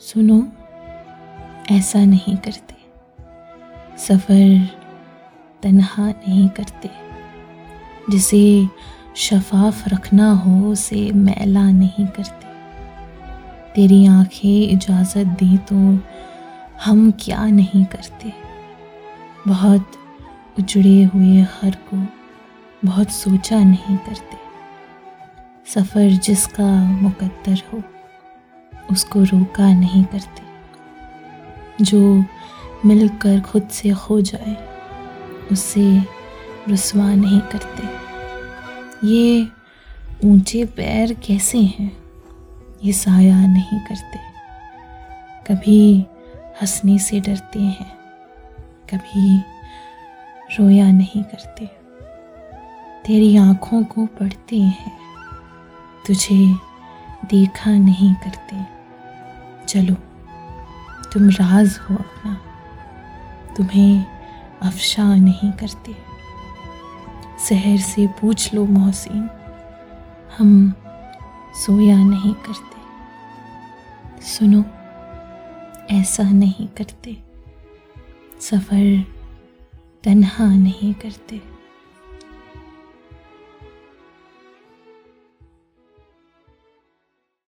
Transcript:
सुनो, ऐसा नहीं करते। सफ़र तन्हा नहीं करते। जिसे शफाफ रखना हो, उसे मैला नहीं करते। तेरी आँखें इजाज़त दी तो हम क्या नहीं करते। बहुत उजड़े हुए हर को बहुत सोचा नहीं करते। सफ़र जिसका मुकद्दर हो। उसको रोका नहीं करते। जो मिलकर खुद से खो जाए उससे रसवा नहीं करते। ये ऊँचे पैर कैसे हैं? ये साया नहीं करते। कभी हंसने से डरते हैं, कभी रोया नहीं करते। तेरी आँखों को पढ़ते हैं, तुझे देखा नहीं करते। चलो, तुम राज हो अपना। तुम्हें अफशा नहीं करते। शहर से पूछ लो मोहसिन, हम सोया नहीं करते। सुनो, ऐसा नहीं करते। सफ़र तन्हा नहीं करते।